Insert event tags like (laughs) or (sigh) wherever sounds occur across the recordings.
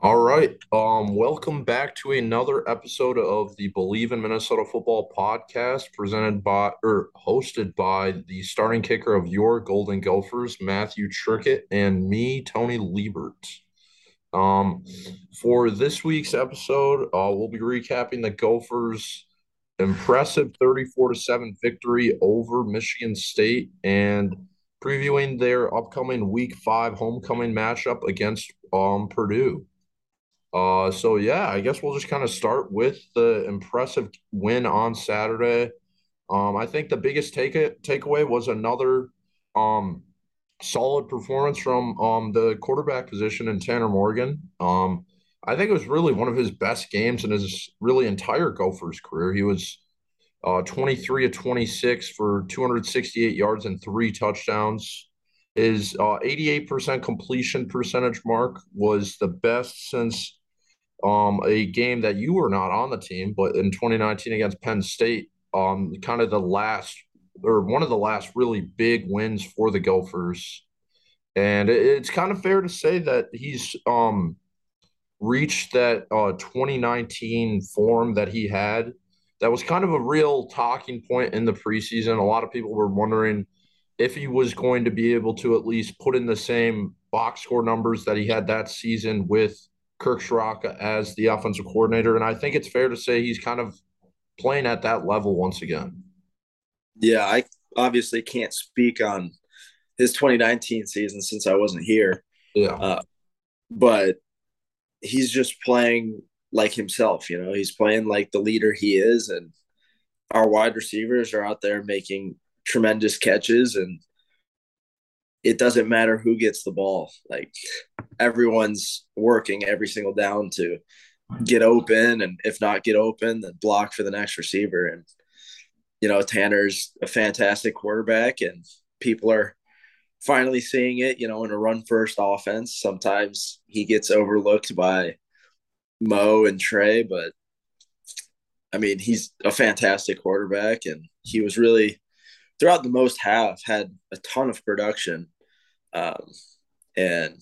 All right. Um, welcome back to another episode of the Believe in Minnesota Football podcast presented by or hosted by the starting kicker of your Golden Gophers, Matthew Trickett, and me, Tony Liebert. Um, for this week's episode, uh, we'll be recapping the Gophers' impressive 34 to 7 victory over Michigan State and previewing their upcoming week five homecoming matchup against um, Purdue. Uh, so yeah, I guess we'll just kind of start with the impressive win on Saturday. Um, I think the biggest take takeaway was another um solid performance from um, the quarterback position in Tanner Morgan. Um, I think it was really one of his best games in his really entire Gophers career. He was uh, 23 of 26 for 268 yards and three touchdowns. His uh, 88% completion percentage mark was the best since um, a game that you were not on the team, but in 2019 against Penn State, um, kind of the last or one of the last really big wins for the Gophers. And it's kind of fair to say that he's um, reached that uh, 2019 form that he had. That was kind of a real talking point in the preseason. A lot of people were wondering if he was going to be able to at least put in the same box score numbers that he had that season with Kirk Ciarrocca as the offensive coordinator. And I think it's fair to say he's kind of playing at that level once again. Yeah, I obviously can't speak on his 2019 season since I wasn't here. Yeah. Uh, but he's just playing like himself, you know, he's playing like the leader he is. And our wide receivers are out there making tremendous catches. And it doesn't matter who gets the ball. Like everyone's working every single down to get open. And if not get open, then block for the next receiver. And you know, Tanner's a fantastic quarterback and people are finally seeing it, you know, in a run first offense. Sometimes he gets overlooked by Mo and Trey, but I mean, he's a fantastic quarterback and he was really throughout the most half had a ton of production. Um, and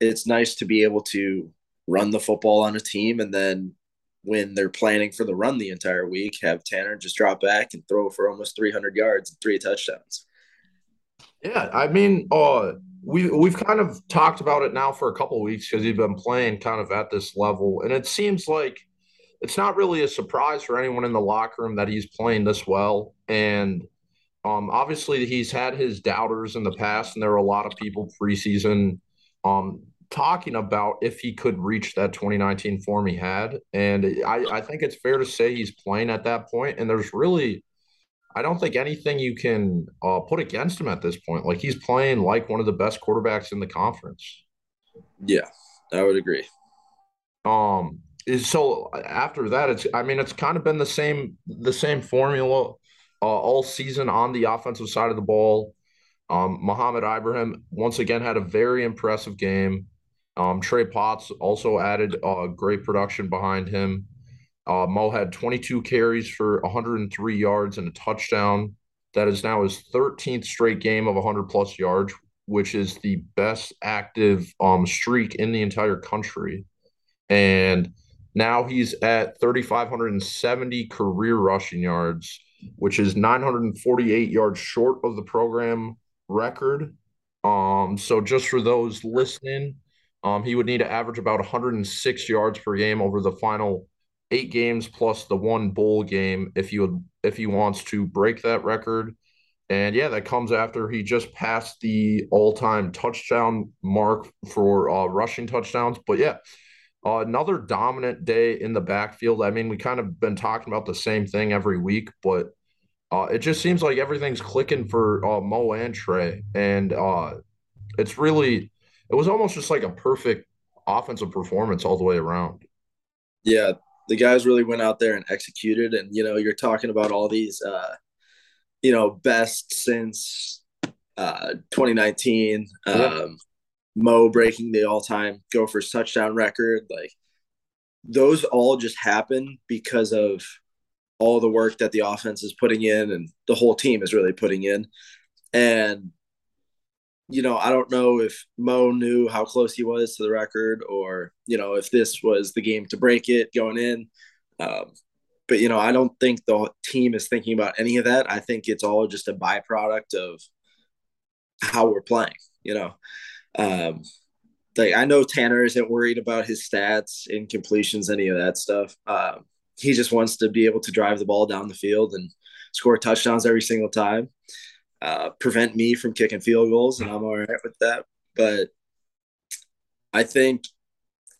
it's nice to be able to run the football on a team and then when they're planning for the run the entire week, have Tanner just drop back and throw for almost 300 yards and three touchdowns. Yeah, I mean, uh, we we've kind of talked about it now for a couple weeks because he's been playing kind of at this level, and it seems like it's not really a surprise for anyone in the locker room that he's playing this well. And um, obviously, he's had his doubters in the past, and there are a lot of people preseason um, talking about if he could reach that 2019 form he had. And I, I think it's fair to say he's playing at that point. And there's really, I don't think anything you can uh, put against him at this point. Like he's playing like one of the best quarterbacks in the conference. Yeah, I would agree. Um, so after that, it's I mean it's kind of been the same the same formula uh, all season on the offensive side of the ball. Um, Mohamed Ibrahim once again had a very impressive game. Um, Trey Potts also added uh, great production behind him. Uh, Mo had 22 carries for 103 yards and a touchdown. That is now his 13th straight game of 100 plus yards, which is the best active um, streak in the entire country. And now he's at 3,570 career rushing yards, which is 948 yards short of the program record. Um, so just for those listening, um, he would need to average about 106 yards per game over the final eight games plus the one bowl game if he would if he wants to break that record. And yeah, that comes after he just passed the all-time touchdown mark for uh, rushing touchdowns. But yeah, uh, another dominant day in the backfield. I mean, we kind of been talking about the same thing every week, but uh, it just seems like everything's clicking for uh, Mo and Trey, and uh, it's really it was almost just like a perfect offensive performance all the way around. Yeah, the guys really went out there and executed, and you know, you're talking about all these, uh, you know, best since uh, 2019. Yeah. Um, Mo breaking the all-time Gophers touchdown record, like those all just happen because of all the work that the offense is putting in and the whole team is really putting in. And you know, I don't know if Mo knew how close he was to the record or, you know, if this was the game to break it going in. Um, but, you know, I don't think the team is thinking about any of that. I think it's all just a byproduct of how we're playing, you know. Um, like I know Tanner isn't worried about his stats, incompletions, any of that stuff. Um, he just wants to be able to drive the ball down the field and score touchdowns every single time. Uh, prevent me from kicking field goals, and I'm all right with that. But I think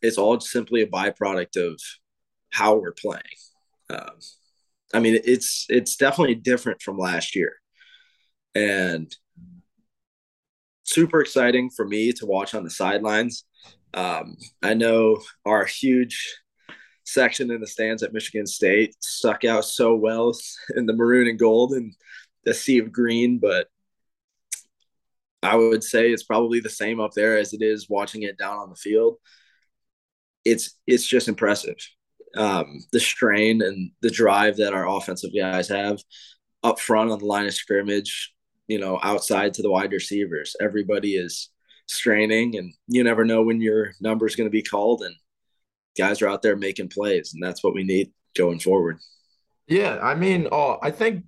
it's all simply a byproduct of how we're playing. Um, I mean, it's it's definitely different from last year, and super exciting for me to watch on the sidelines. Um, I know our huge section in the stands at Michigan State stuck out so well (laughs) in the maroon and gold and the sea of green, but I would say it's probably the same up there as it is watching it down on the field. It's it's just impressive. Um, the strain and the drive that our offensive guys have up front on the line of scrimmage, you know, outside to the wide receivers. Everybody is straining, and you never know when your number is going to be called. And guys are out there making plays, and that's what we need going forward. Yeah, I mean, uh, I think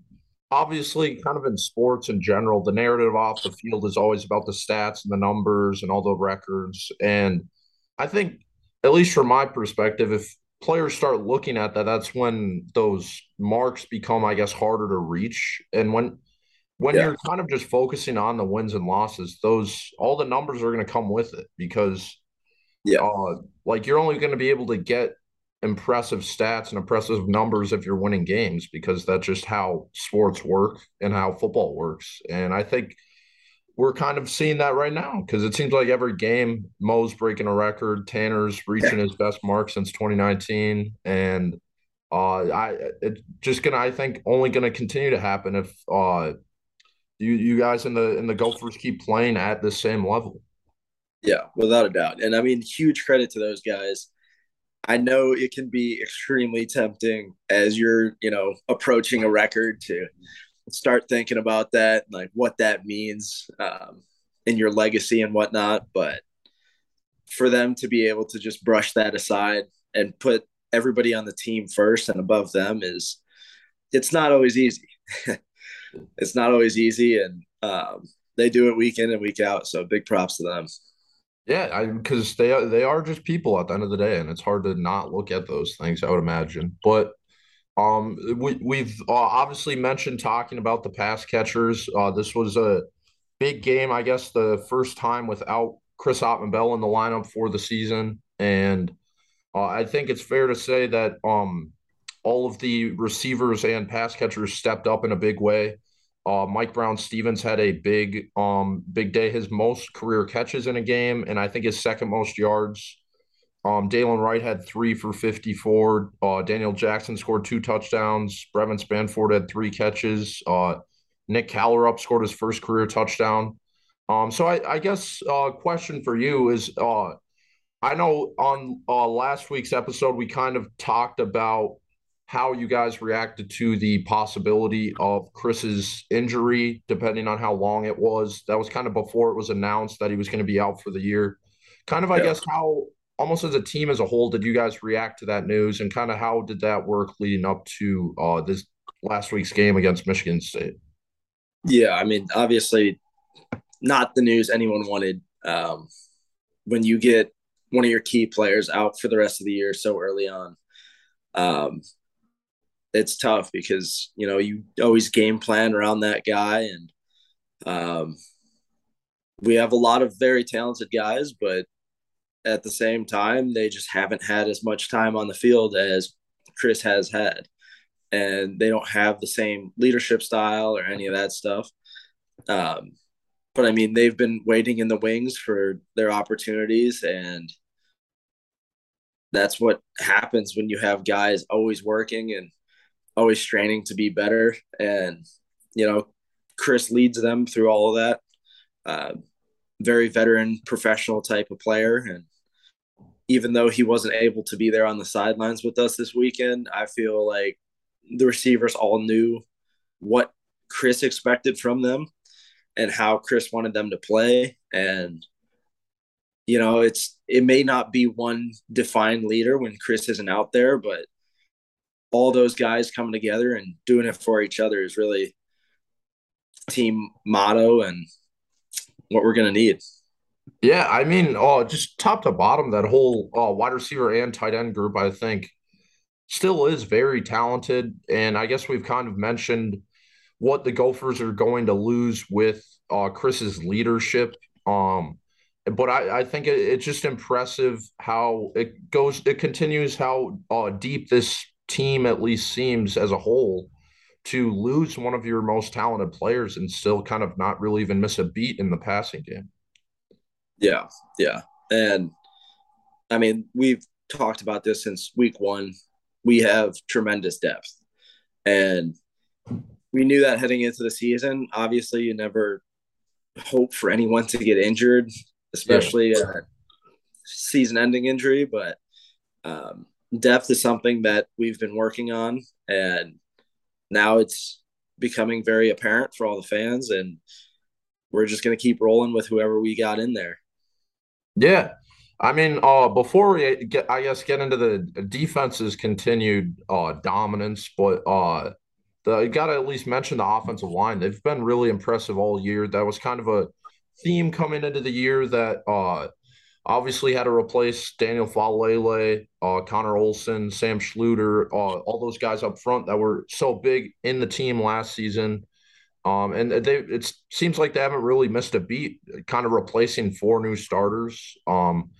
obviously, kind of in sports in general, the narrative off the field is always about the stats and the numbers and all the records. And I think, at least from my perspective, if players start looking at that, that's when those marks become, I guess, harder to reach. And when when yeah. you're kind of just focusing on the wins and losses, those all the numbers are going to come with it because yeah. Uh, like you're only going to be able to get impressive stats and impressive numbers if you're winning games because that's just how sports work and how football works. And I think we're kind of seeing that right now because it seems like every game Mo's breaking a record, Tanner's reaching his best mark since 2019, and uh, I it's just gonna I think only gonna continue to happen if uh you you guys in the in the Gophers keep playing at the same level. Yeah, without a doubt. And I mean, huge credit to those guys. I know it can be extremely tempting as you're, you know, approaching a record to start thinking about that, like what that means um, in your legacy and whatnot. But for them to be able to just brush that aside and put everybody on the team first and above them is, it's not always easy. (laughs) it's not always easy. And um, they do it week in and week out. So big props to them. Yeah, because they are, they are just people at the end of the day, and it's hard to not look at those things. I would imagine, but um, we we've uh, obviously mentioned talking about the pass catchers. Uh, this was a big game, I guess, the first time without Chris Autman-Bell in the lineup for the season, and uh, I think it's fair to say that um, all of the receivers and pass catchers stepped up in a big way. Uh, Mike Brown-Stephens had a big, um, big day. His most career catches in a game, and I think his second most yards. Um, Dylan Wright had three for 54. Uh, Daniel Jackson scored two touchdowns. Brevin Spann-Ford had three catches. Uh, Nick Kallerup scored his first career touchdown. Um, so I, I guess uh, question for you is, uh, I know on uh, last week's episode we kind of talked about how you guys reacted to the possibility of Chris's injury, depending on how long it was. That was kind of before it was announced that he was going to be out for the year. Kind of, I yeah. guess, how almost as a team as a whole did you guys react to that news, and kind of how did that work leading up to uh, this last week's game against Michigan State? Yeah, I mean, obviously, not the news anyone wanted. Um, when you get one of your key players out for the rest of the year so early on. Um, it's tough because you know you always game plan around that guy, and um, we have a lot of very talented guys, but at the same time, they just haven't had as much time on the field as Chris has had, and they don't have the same leadership style or any of that stuff. Um, but I mean, they've been waiting in the wings for their opportunities, and that's what happens when you have guys always working and always straining to be better. And, you know, Chris leads them through all of that. Uh, very veteran, professional type of player. And even though he wasn't able to be there on the sidelines with us this weekend, I feel like the receivers all knew what Chris expected from them and how Chris wanted them to play. And, you know, it's, it may not be one defined leader when Chris isn't out there, but all those guys coming together and doing it for each other is really team motto and what we're going to need. Yeah, I mean, oh, just top to bottom, that whole uh, wide receiver and tight end group, I think, still is very talented. And I guess we've kind of mentioned what the Gophers are going to lose with uh, Chris's leadership. Um, but I, I think it, it's just impressive how it goes. It continues how uh, deep this team at least seems as a whole to lose one of your most talented players and still kind of not really even miss a beat in the passing game. Yeah, yeah. And I mean, we've talked about this since week one. We have tremendous depth. And we knew that heading into the season. Obviously, you never hope for anyone to get injured, especially yeah. a season ending injury. But um, depth is something that we've been working on and now it's becoming very apparent for all the fans and we're just going to keep rolling with whoever we got in there. Yeah. I mean uh before we get i guess get into the defense's continued uh dominance but uh the, you got to at least mention the offensive line. They've been really impressive all year. That was kind of a theme coming into the year that uh obviously had to replace Daniel Faalele, uh, Conor Olson, Sam Schlueter, uh, all those guys up front that were so big in the team last season. Um, and they it seems like they haven't really missed a beat, kind of replacing four new starters. Um,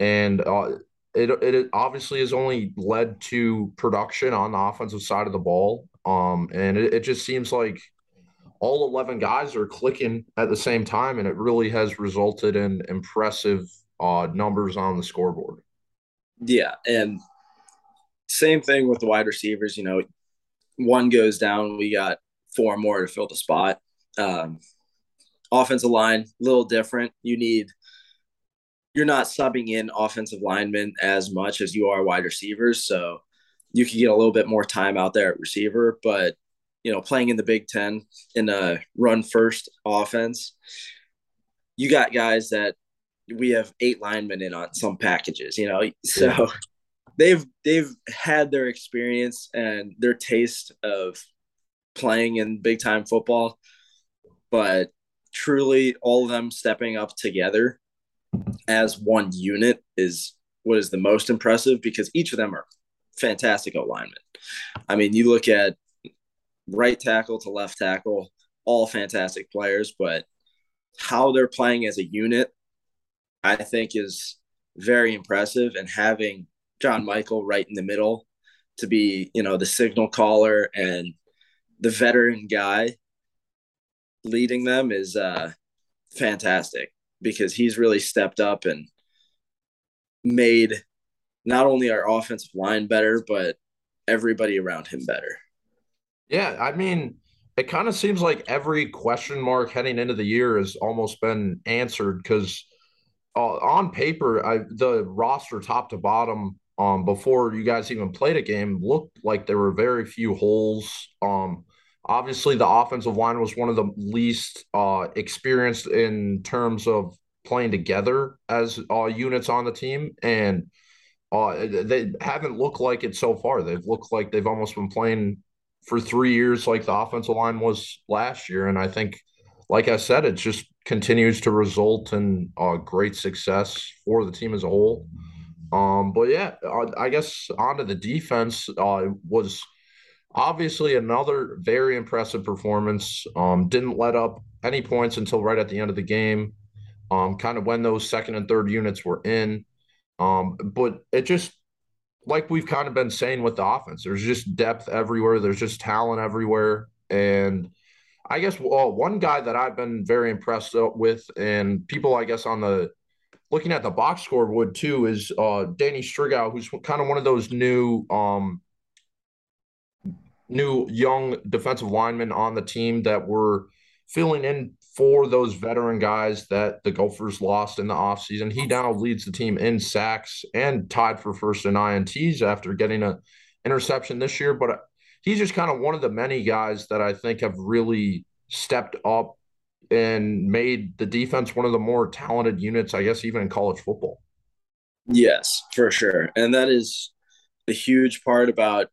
and uh, it it obviously has only led to production on the offensive side of the ball. Um, and it, it just seems like all 11 guys are clicking at the same time, and it really has resulted in impressive uh, numbers on the scoreboard. Yeah, and same thing with the wide receivers. You know, one goes down, we got four more to fill the spot. Um, offensive line, a little different. You need you're not subbing in offensive linemen as much as you are wide receivers, so you can get a little bit more time out there at receiver. But you know, playing in the Big Ten in a run first offense, you got guys that we have eight linemen in on some packages, you know. So yeah. they've they've had their experience and their taste of playing in big time football, but truly all of them stepping up together as one unit is what is the most impressive because each of them are fantastic alignment. I mean, you look at right tackle to left tackle, all fantastic players, but how they're playing as a unit I think is very impressive. And having John Michael right in the middle to be, you know, the signal caller and the veteran guy leading them is uh, fantastic because he's really stepped up and made not only our offensive line better, but everybody around him better. Yeah, I mean, it kind of seems like every question mark heading into the year has almost been answered because uh, on paper, I, the roster top to bottom um, before you guys even played a game, looked like there were very few holes. Um, obviously, the offensive line was one of the least uh, experienced in terms of playing together as uh, units on the team, and uh, they haven't looked like it so far. They've looked like they've almost been playing for three years like the offensive line was last year, and I think, like I said, it's just continues to result in uh, great success for the team as a whole. Um, but yeah, I, I guess onto the defense uh, was obviously another very impressive performance. Um, didn't let up any points until right at the end of the game. Um, kind of when those second and third units were in. Um, but it just like we've kind of been saying with the offense, there's just depth everywhere. There's just talent everywhere, and I guess one guy that I've been very impressed with, and people I guess on the looking at the box score would too is uh, Danny Striggow, who's kind of one of those new um, new young defensive linemen on the team that were filling in for those veteran guys that the Gophers lost in the offseason. He now leads the team in sacks and tied for first in INTs after getting a interception this year. But he's just kind of one of the many guys that I think have really stepped up and made the defense one of the more talented units, I guess, even in college football. Yes, for sure. And that is a huge part about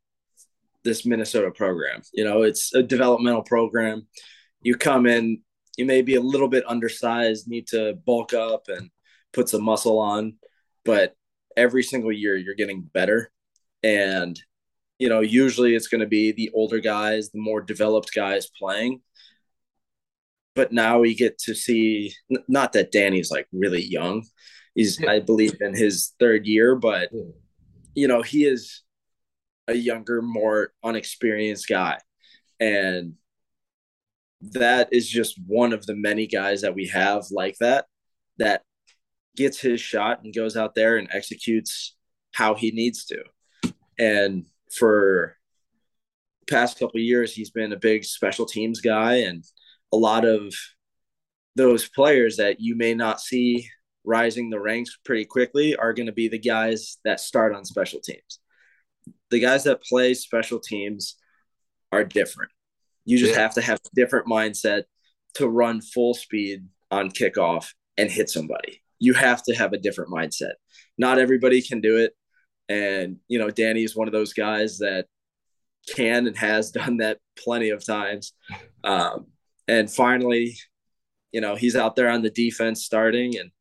this Minnesota program. You know, it's a developmental program. You come in, you may be a little bit undersized, need to bulk up and put some muscle on, but every single year you're getting better. And, you know, usually it's going to be the older guys, the more developed guys playing but now we get to see not that Danny's like really young. He's. I believe in his third year, but you know, he is a younger, more unexperienced guy. And that is just one of the many guys that we have like that that gets his shot and goes out there and executes how he needs to. And for past couple years he's been a big special teams guy and a lot of those players that you may not see rising the ranks pretty quickly are going to be the guys that start on special teams. The guys that play special teams are different. You just yeah. have to have a different mindset to run full speed on kickoff and hit somebody. You have to have a different mindset. Not everybody can do it. And, you know, Danny is one of those guys that can and has (laughs) done that plenty of times. Um, and finally, you know, he's out there on the defense starting and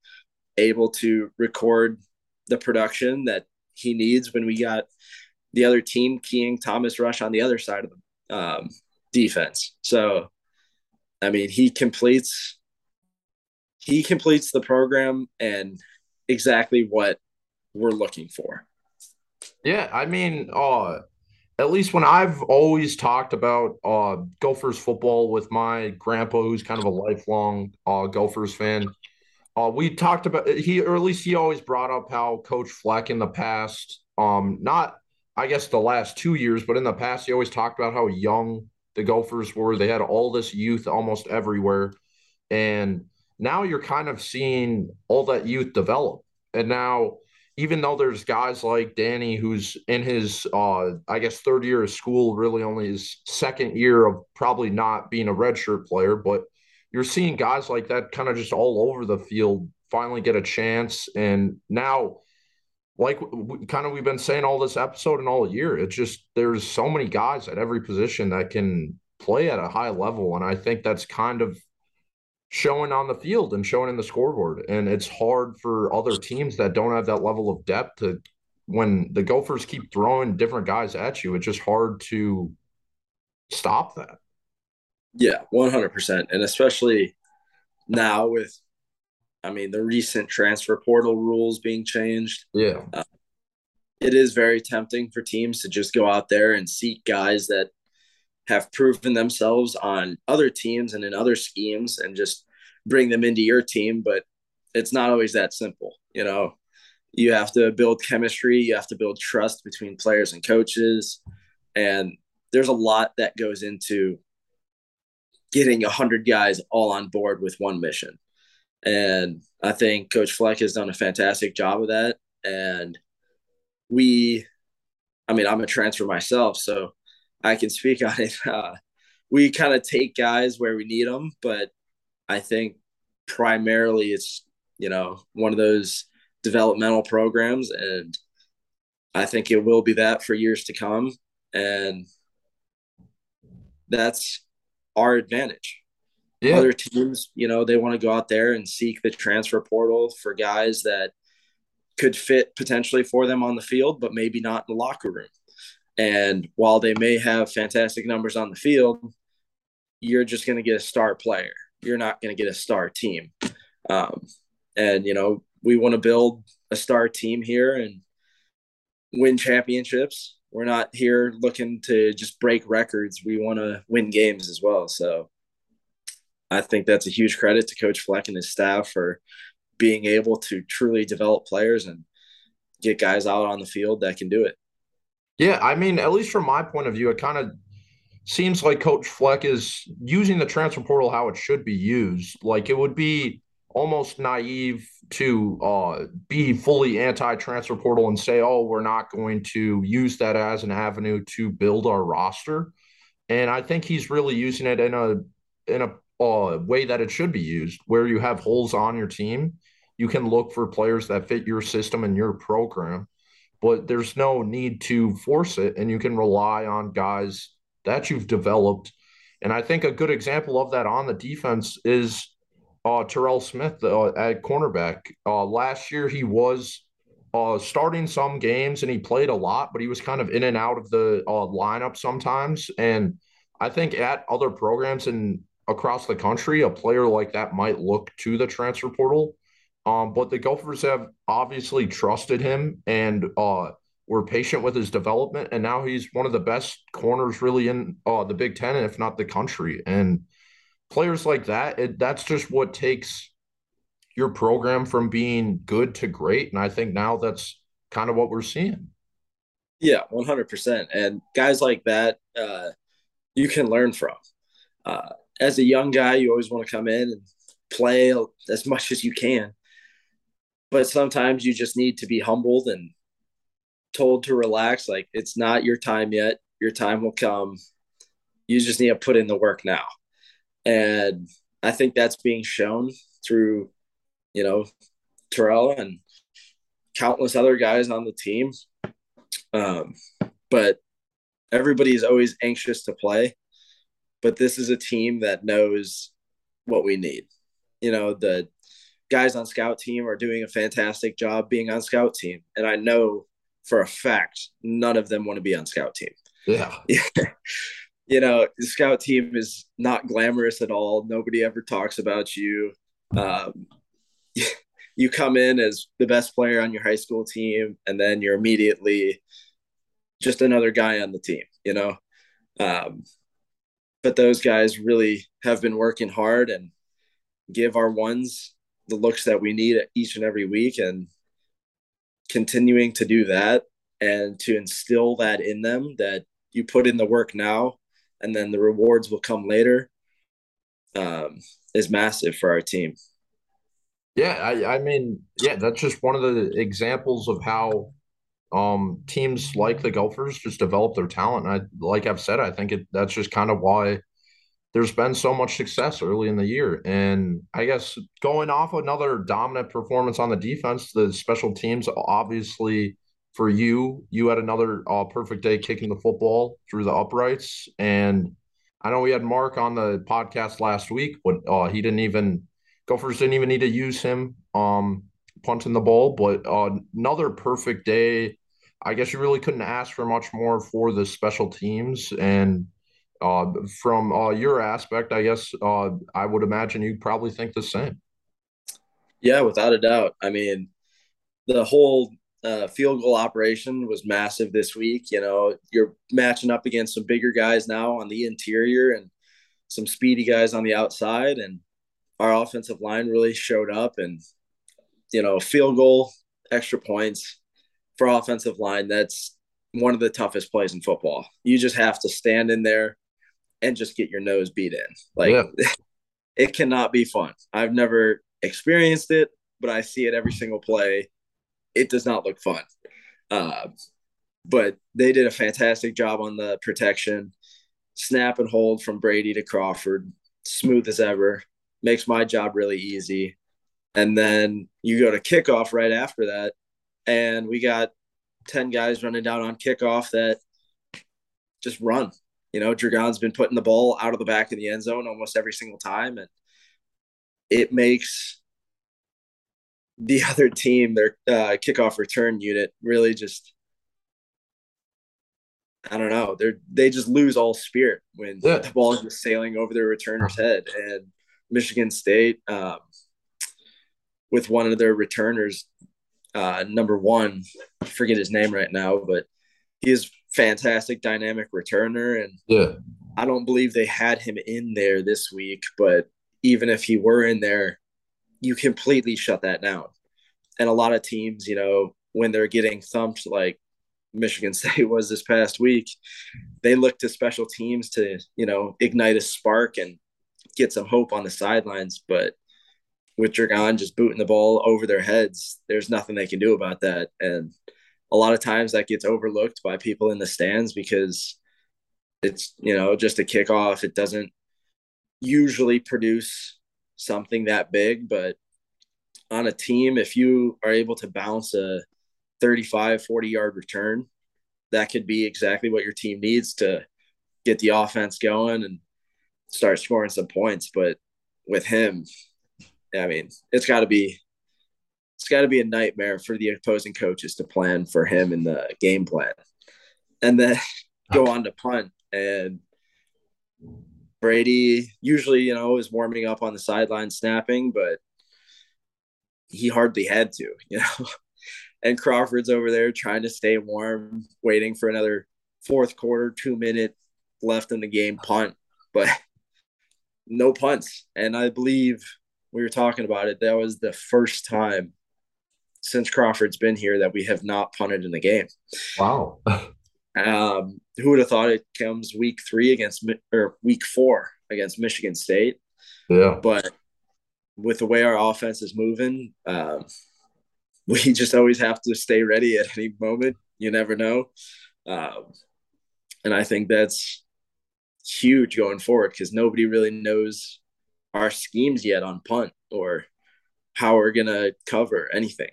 able to record the production that he needs when we got the other team keying Thomas Rush on the other side of the um, defense. So, I mean, he completes he completes the program and exactly what we're looking for. Yeah, I mean, uh, at least when I've always talked about uh, Gophers football with my grandpa, who's kind of a lifelong uh, Gophers fan, uh, we talked about he, or at least he always brought up how Coach Fleck in the past, um, not I guess the last two years, but in the past, he always talked about how young the Gophers were. They had all this youth almost everywhere, and now you're kind of seeing all that youth develop, and now even though there's guys like Danny who's in his uh I guess third year of school, really only his second year of probably not being a redshirt player, but you're seeing guys like that kind of just all over the field finally get a chance. And now like kind of we've been saying all this episode and all year it's just there's so many guys at every position that can play at a high level and i think that's kind of showing on the field and showing in the scoreboard. And it's hard for other teams that don't have that level of depth to when the Gophers keep throwing different guys at you, it's just hard to stop that. Yeah, 100%. And especially now with, I mean, the recent transfer portal rules being changed. Yeah. Uh, it is very tempting for teams to just go out there and seek guys that have proven themselves on other teams and in other schemes and just bring them into your team. But it's not always that simple. You know, you have to build chemistry, you have to build trust between players and coaches. And there's a lot that goes into getting a hundred guys all on board with one mission. And I think Coach Fleck has done a fantastic job of that. And we, I mean, I'm a transfer myself, so I can speak (laughs) on it. Uh, we kind of take guys where we need them, but I think primarily it's you know one of those developmental programs, and I think it will be that for years to come, and that's our advantage. Yeah. Other teams, you know, they want to go out there and seek the transfer portal for guys that could fit potentially for them on the field, but maybe not in the locker room. And while they may have fantastic numbers on the field, you're just going to get a star player. You're not going to get a star team. Um, and, you know, we want to build a star team here and win championships. We're not here looking to just break records. We want to win games as well. So I think that's a huge credit to Coach Fleck and his staff for being able to truly develop players and get guys out on the field that can do it. Yeah, I mean, at least from my point of view, it kind of seems like Coach Fleck is using the transfer portal how it should be used. Like it would be almost naive to uh, be fully anti-transfer portal and say, "Oh, we're not going to use that as an avenue to build our roster." And I think he's really using it in a in a uh, way that it should be used, where you have holes on your team. You can look for players that fit your system and your program, but there's no need to force it. And you can rely on guys that you've developed. And I think a good example of that on the defense is uh, Terrell Smith uh, at cornerback. Uh, last year, he was uh, starting some games and he played a lot, but he was kind of in and out of the uh, lineup sometimes. And I think at other programs and across the country, a player like that might look to the transfer portal. Um, but the Gophers have obviously trusted him and uh, were patient with his development. And now he's one of the best corners really in uh, the Big Ten, if not the country. And players like that, it, that's just what takes your program from being good to great. And I think now that's kind of what we're seeing. Yeah, 100%. And guys like that, uh, you can learn from. Uh, as a young guy, you always want to come in and play as much as you can. But sometimes you just need to be humbled and told to relax. Like it's not your time yet. Your time will come. You just need to put in the work now. And I think that's being shown through, you know, Terrell and countless other guys on the team. Um, but everybody is always anxious to play but this is a team that knows what we need. You know, the guys on scout team are doing a fantastic job being on scout team. And I know for a fact, none of them want to be on scout team. Yeah. (laughs) you know, the scout team is not glamorous at all. Nobody ever talks about you. Um, (laughs) you come in as the best player on your high school team, and then you're immediately just another guy on the team, you know? Um, but those guys really have been working hard and give our ones the looks that we need each and every week and continuing to do that and to instill that in them that you put in the work now and then the rewards will come later um, is massive for our team. Yeah, I, I mean, yeah, that's just one of the examples of how um, teams like the Gophers just develop their talent. And I, like I've said, I think it, that's just kind of why there's been so much success early in the year. And I guess going off another dominant performance on the defense, the special teams obviously for you, you had another uh, perfect day kicking the football through the uprights. And I know we had Mark on the podcast last week, but uh, he didn't even Gophers didn't even need to use him um, punting the ball. But uh, another perfect day I guess you really couldn't ask for much more for the special teams. And uh, from uh, your aspect, I guess uh, I would imagine you probably think the same. Yeah, without a doubt. I mean, the whole uh, field goal operation was massive this week. You know, you're matching up against some bigger guys now on the interior and some speedy guys on the outside. And our offensive line really showed up and, you know, field goal, extra points for offensive line, that's one of the toughest plays in football. You just have to stand in there and just get your nose beat in. Like yeah. (laughs) it cannot be fun. I've never experienced it, but I see it every single play. It does not look fun. Uh, but they did a fantastic job on the protection. Snap and hold from Brady to Crawford, smooth as ever. Makes my job really easy. And then you go to kickoff right after that, and we got 10 guys running down on kickoff that just run. You know, Dragan's been putting the ball out of the back of the end zone almost every single time. And it makes the (laughs) other team, their uh, kickoff return unit, really just I don't know. They're they just lose all spirit when yeah. the ball is just sailing over their returner's head. And Michigan State, um, with one of their returners, uh, number one, I forget his name right now, but he is fantastic dynamic returner. And yeah, I don't believe they had him in there this week, but even if he were in there, you completely shut that down. And a lot of teams, you know, when they're getting thumped like Michigan (laughs) State was this past week, they look to special teams to, you know, ignite a spark and get some hope on the sidelines. But with Dragan just booting the ball over their heads, there's nothing they can do about that. And a lot of times that gets overlooked by people in the stands because it's, you know, just a kickoff. It doesn't usually produce something that big, but on a team, if you are able to bounce a 35, 40 yard return, that could be exactly what your team needs to get the offense going and start scoring some points. But with him, I mean, it's got to be it's got to be a nightmare for the opposing coaches to plan for him in the game plan, and then (laughs) go on to punt. And Brady usually, you know, is warming up on the sideline snapping, but he hardly had to, (laughs) you know and Crawford's over there trying to stay warm, waiting for another fourth quarter, two minute left in the game punt, but (laughs) no punts. And I believe we were talking about it. That was the first time since Crawford's been here that we have not punted in the game. Wow. um, who would have thought it comes week three against or week four against Michigan State? Yeah. But with the way our offense is moving, um, (laughs) we just always have to stay ready at any moment. You never know. Um, and I think that's huge going forward because nobody really knows our schemes yet on punt or how we're gonna cover anything.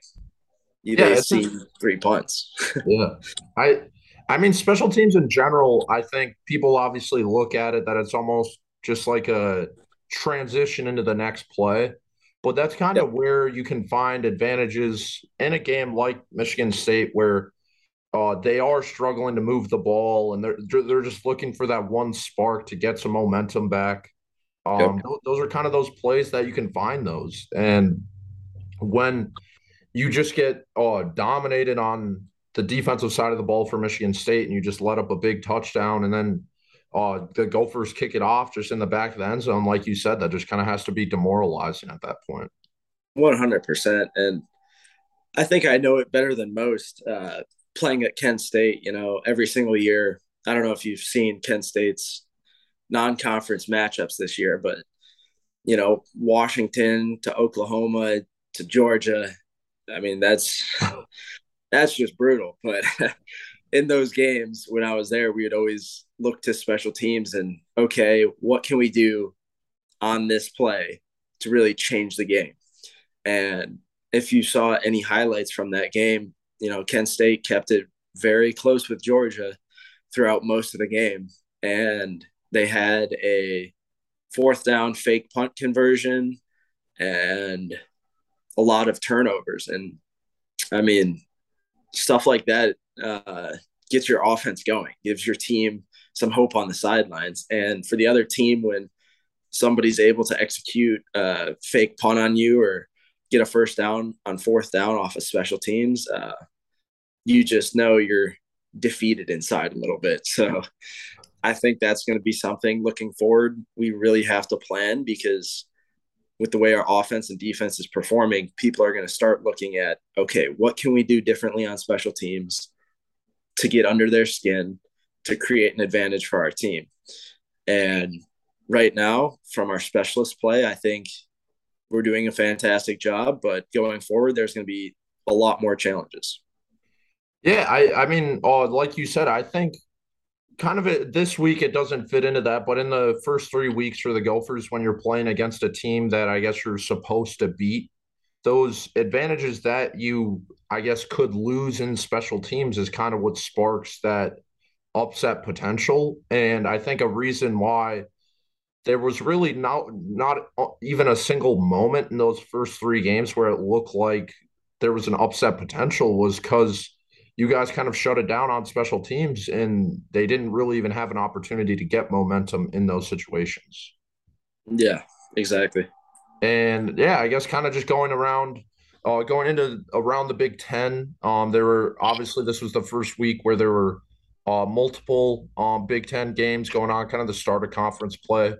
You yeah, see three punts. (laughs) yeah, I, I mean, special teams in general. I think people obviously look at it that it's almost just like a transition into the next play. But that's kind of where you can find advantages in a game like Michigan State, where uh, they are struggling to move the ball and they're they're just looking for that one spark to get some momentum back. Um, yep. Those are kind of those plays that you can find those, and when you just get uh, dominated on the defensive side of the ball for Michigan State, and you just let up a big touchdown, and then uh, the Gophers kick it off just in the back of the end zone, like you said, that just kind of has to be demoralizing at that point. One hundred percent, and I think I know it better than most. Uh, playing at Kent State, you know, every single year. I don't know if you've seen Kent State's non-conference matchups this year, but you know, Washington to Oklahoma to Georgia. I mean, that's (laughs) that's just brutal. But (laughs) in those games when I was there, we would always look to special teams and okay, what can we do on this play to really change the game? And if you saw any highlights from that game, you know, Kent State kept it very close with Georgia throughout most of the game. And they had a fourth down fake punt conversion and a lot of turnovers. And I mean, stuff like that uh, gets your offense going, gives your team some hope on the sidelines. And for the other team, when somebody's able to execute a fake punt on you or get a first down on fourth down off of special teams, uh, you just know you're defeated inside a little bit. So I think that's going to be something looking forward. We really have to plan because with the way our offense and defense is performing, people are going to start looking at okay, what can we do differently on special teams to get under their skin to create an advantage for our team. And right now, from our specialist play, I think we're doing a fantastic job. But going forward, there's going to be a lot more challenges. Yeah, I I mean, uh, like you said, I think kind of it, this week it doesn't fit into that, but in the first three weeks for the Gophers, when you're playing against a team that I guess you're supposed to beat, those advantages that you I guess could lose in special teams is kind of what sparks that upset potential. And I think a reason why there was really not not uh, even a single moment in those first three games where it looked like there was an upset potential was because you guys kind of shut it down on special teams and they didn't really even have an opportunity to get momentum in those situations. Yeah, exactly. And yeah, I guess kind of just going around uh, going into around the Big Ten, um, there were obviously this was the first week where there were uh, multiple um, Big Ten games going on, kind of the start of conference play.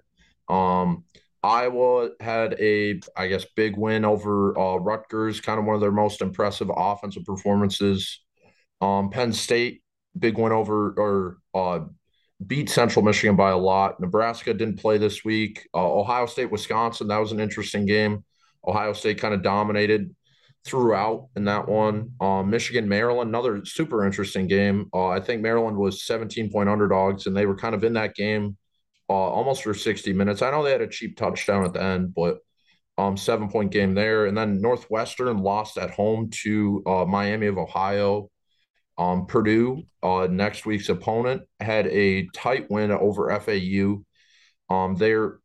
Um, Iowa had a, I guess, big win over uh, Rutgers, kind of one of their most impressive offensive performances. Um, Penn State, big win over or uh, beat Central Michigan by a lot. Nebraska didn't play this week. Uh, Ohio State, Wisconsin, that was an interesting game. Ohio State kind of dominated throughout in that one. Um, Michigan, Maryland, another super interesting game. Uh, I think Maryland was 17 point underdogs, and they were kind of in that game uh, almost for 60 minutes. I know they had a cheap touchdown at the end, but um, seven point game there. And then Northwestern lost at home to uh, Miami of Ohio. Um, Purdue, uh, next week's opponent, had a tight win over FAU. Um, their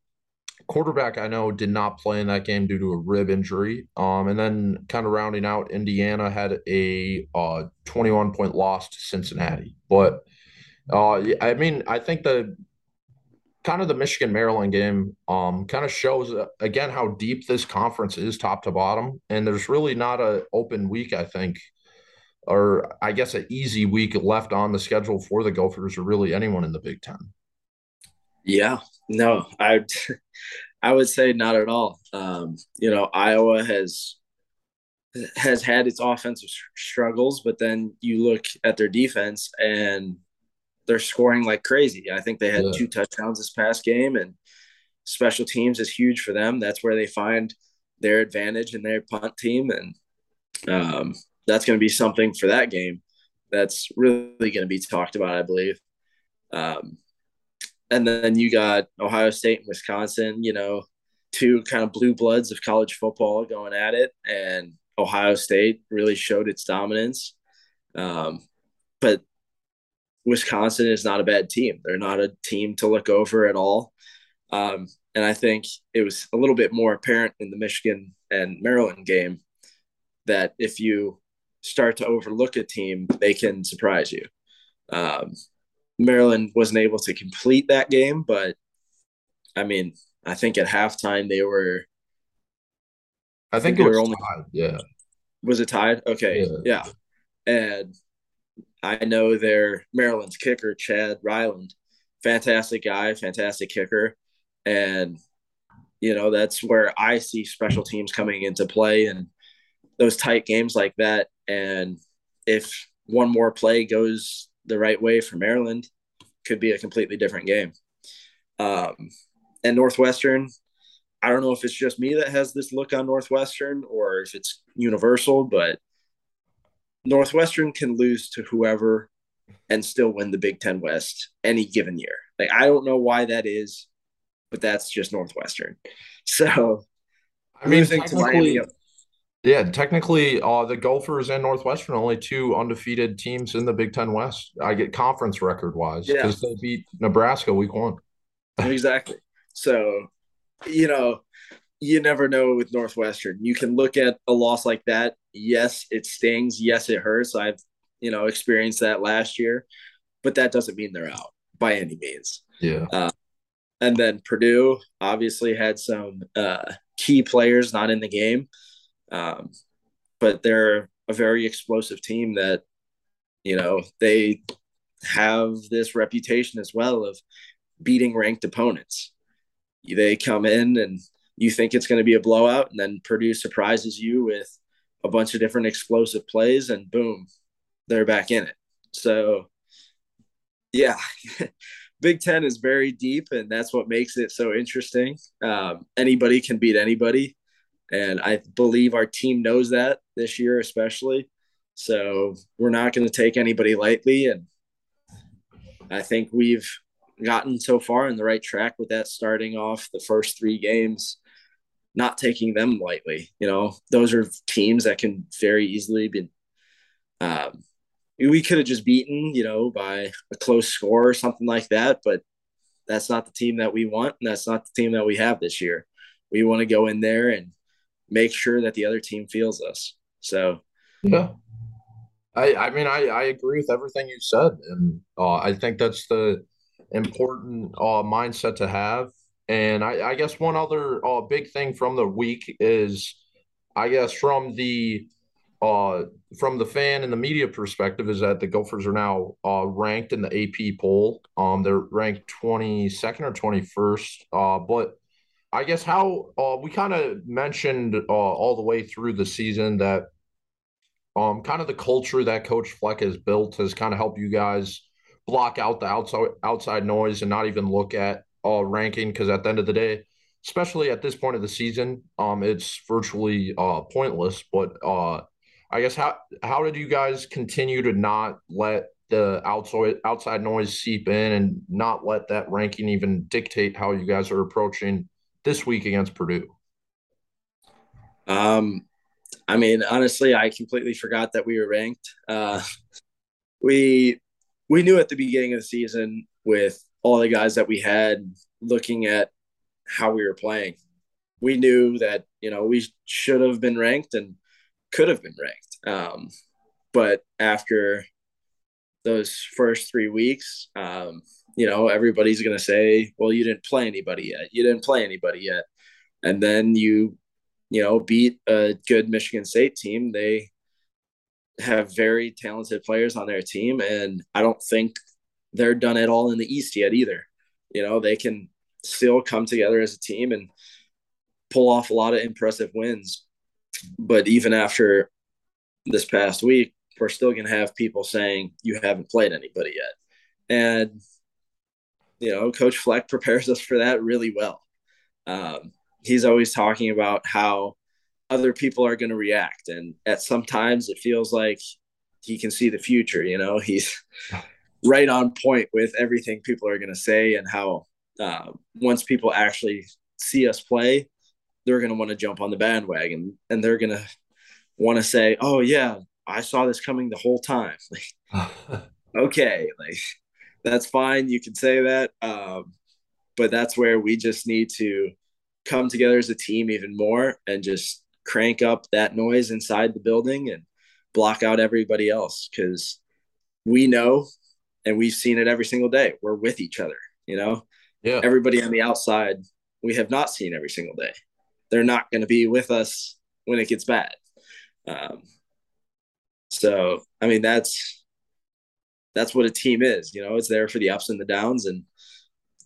quarterback, I know, did not play in that game due to a rib injury. Um, and then kind of rounding out, Indiana had a uh, 21 point loss to Cincinnati. But uh, I mean, I think the kind of the Michigan Maryland game um, kind of shows uh, again how deep this conference is top to bottom, and there's really not a open week. I think, or I guess an easy week left on the schedule for the Gophers or really anyone in the Big Ten. Yeah, no, I (laughs) I would say not at all. Um, you know, Iowa has has had its offensive struggles, but then you look at their defense and they're scoring like crazy. I think they had yeah. two touchdowns this past game, and special teams is huge for them. That's where they find their advantage in their punt team, and um, that's going to be something for that game. That's really going to be talked about, I believe. Um, and then you got Ohio State and Wisconsin. You know, two kind of blue bloods of college football going at it, and Ohio State really showed its dominance. Um, but Wisconsin is not a bad team. They're not a team to look over at all. Um, and I think it was a little bit more apparent in the Michigan and Maryland game that if you start to overlook a team, they can surprise you. Um, Maryland wasn't able to complete that game, but I mean, I think at halftime they were. I think, I think it was only tied. Yeah. Was it tied? Okay. Yeah. yeah. And I know their Maryland's kicker, Chad Ryland, fantastic guy, fantastic kicker. And, you know, that's where I see special teams coming into play and those tight games like that. And if one more play goes the right way for Maryland, could be a completely different game. Um, and Northwestern, I don't know if it's just me that has this look on Northwestern or if it's universal, but Northwestern can lose to whoever and still win the Big Ten West any given year. Like I don't know why that is, but that's just Northwestern. (laughs) So I mean, technically, yeah, technically, uh, the Gophers and Northwestern only two undefeated teams in the Big Ten West. I get conference record wise because yeah. they beat Nebraska week one. (laughs) exactly. So, you know, you never know with Northwestern. You can look at a loss like that. Yes, it stings. Yes, it hurts. I've, you know, experienced that last year, but that doesn't mean they're out by any means. Yeah. Uh, and then Purdue obviously had some uh, key players not in the game, um, but they're a very explosive team that, you know, they have this reputation as well of beating ranked opponents. They come in and you think it's going to be a blowout, and then Purdue surprises you with a bunch of different explosive plays, and boom, they're back in it. So, yeah, (laughs) Big Ten is very deep, and that's what makes it so interesting. Um, anybody can beat anybody, and I believe our team knows that this year, especially. So we're not going to take anybody lightly. And I think we've gotten so far in the right track with that starting off the first three games, not taking them lightly. You know, those are teams that can very easily be. Um, we could have just beaten, you know, by a close score or something like that, but that's not the team that we want, and that's not the team that we have this year. We want to go in there and make sure that the other team feels us. So, yeah, I I mean I I agree with everything you said, and uh, I think that's the important uh, mindset to have. And I, I guess one other uh, big thing from the week is, I guess from the uh, from the fan and the media perspective is that the Gophers are now uh, ranked in the AP poll. Um, they're ranked 22nd or 21st. Uh, but I guess how uh, we kind of mentioned uh, all the way through the season that um, kind of the culture that Coach Fleck has built has kind of helped you guys block out the outside outside noise and not even look at uh, ranking because at the end of the day, especially at this point of the season, um, it's virtually uh, pointless. But uh, I guess how how did you guys continue to not let the outside outside noise seep in and not let that ranking even dictate how you guys are approaching this week against Purdue? Um, I mean, honestly, I completely forgot that we were ranked. Uh, we we knew at the beginning of the season with all the guys that we had looking at how we were playing. We knew that you know we should have been ranked and could have been ranked. Um, but after those first three weeks, um, you know, everybody's going to say, well, you didn't play anybody yet. You didn't play anybody yet. And then you, you know, beat a good Michigan State team. They have very talented players on their team. And I don't think they're done at all in the East yet either. You know, they can still come together as a team and pull off a lot of impressive wins. But even after this past week, we're still going to have people saying you haven't played anybody yet. And, you know, Coach Fleck prepares us for that really well. Um, he's always talking about how other people are going to react. And at sometimes it feels like he can see the future, you know, he's (laughs) right on point with everything people are going to say and how uh, once people actually see us play, they're going to want to jump on the bandwagon and they're going to want to say, "Oh yeah, I saw this coming the whole time." (laughs) Like, (laughs) okay, like that's fine. You can say that, um, but that's where we just need to come together as a team even more and just crank up that noise inside the building and block out everybody else because we know and we've seen it every single day. We're with each other, you know. Yeah. Everybody on the outside, we have not seen every single day. They're not going to be with us when it gets bad. Um, so I mean that's that's what a team is. You know, it's there for the ups and the downs, and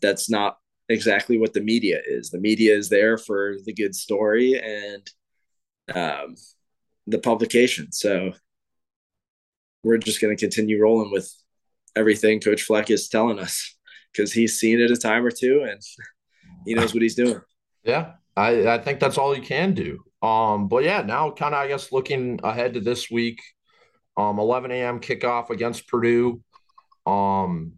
that's not exactly what the media is. The media is there for the good story and um, the publication. So we're just going to continue rolling with everything Coach Fleck is telling us because he's seen it a time or two and he knows what he's doing. Yeah, I, I think that's all you can do. Um, but yeah, now kind of I guess looking ahead to this week, um, 11 a.m. kickoff against Purdue. Um,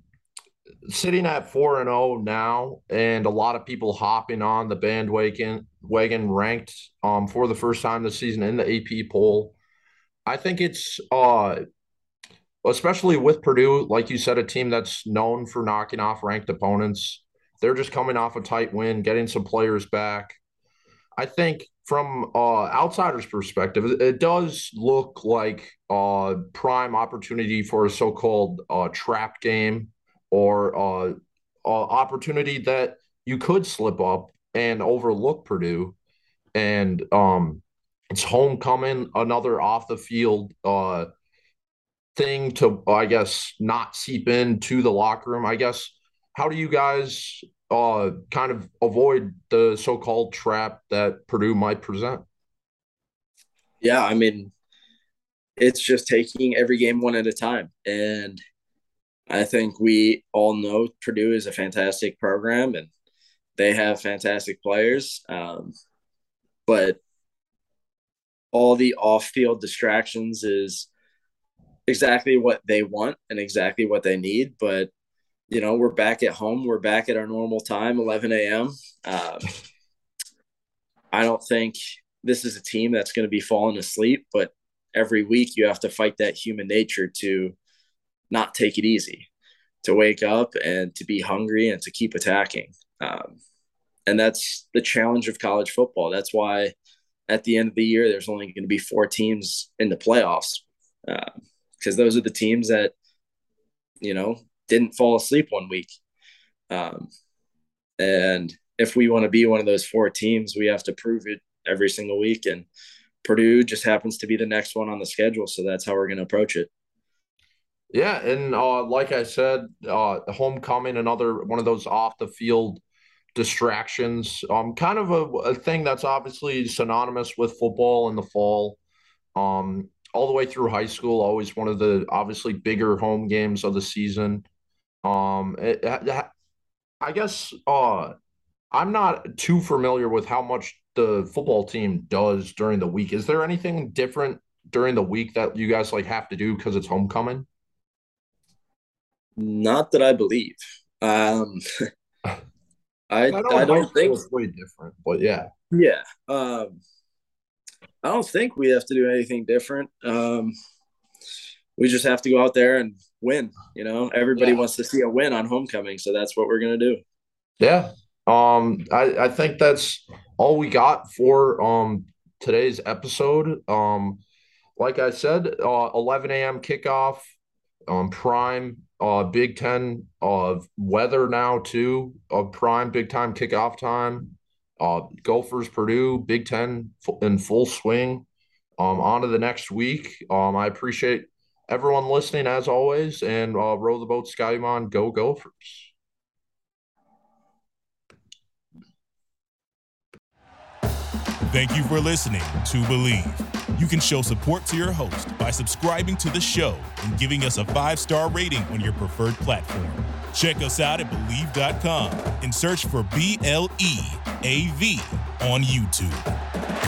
sitting at four and zero oh now, and a lot of people hopping on the bandwagon, wagon ranked um for the first time this season in the AP poll. I think it's uh especially with Purdue, like you said, a team that's known for knocking off ranked opponents. They're just coming off a tight win, getting some players back. I think from uh, outsiders' perspective, it, does look like a prime opportunity for a so-called uh, trap game or uh, opportunity that you could slip up and overlook Purdue. And um, it's homecoming, another off the field uh, thing to, I guess, not seep into the locker room. I guess, how do you guys uh, kind of avoid the so-called trap that Purdue might present? Yeah, I mean, it's just taking every game one at a time, and I think we all know Purdue is a fantastic program, and they have fantastic players. Um, but all the off-field distractions is exactly what they want and exactly what they need. But you know, we're back at home. We're back at our normal time, 11 a.m. Um, I don't think this is a team that's going to be falling asleep, but every week you have to fight that human nature to not take it easy, to wake up and to be hungry and to keep attacking. Um, and that's the challenge of college football. That's why at the end of the year, there's only going to be four teams in the playoffs because uh, those are the teams that, you know, didn't fall asleep one week. Um, and if we want to be one of those four teams, we have to prove it every single week. And Purdue just happens to be the next one on the schedule. So that's how we're going to approach it. Yeah. And uh, like I said, uh, homecoming, another one of those off the field distractions. Um, kind of a, a thing that's obviously synonymous with football in the fall. Um, all the way through high school, always one of the obviously bigger home games of the season. Um, it, I guess uh, I'm not too familiar with how much the football team does during the week. Is there anything different during the week that you guys like have to do because it's homecoming? Not that I believe. Um, (laughs) I I don't, I don't think it's way different, but yeah, yeah. Um, I don't think we have to do anything different. Um, we just have to go out there and win. You know, everybody yeah. wants to see a win on homecoming, so that's what we're gonna do. Yeah, um, I, I think that's all we got for um today's episode. Um, like I said, uh, 11 a.m. kickoff on um, Prime, uh, Big Ten, uh, weather now too, uh, Prime Big Time kickoff time. Uh, Gophers, Purdue, Big Ten in full swing. Um, on to the next week. Um, I appreciate everyone listening as always, and uh, row the boat, Ski-U-Mah, go Gophers. Thank you for listening to Bleav. You can show support to your host by subscribing to the show and giving us a five star rating on your preferred platform. Check us out at Bleav.com and search for B L E A V on YouTube.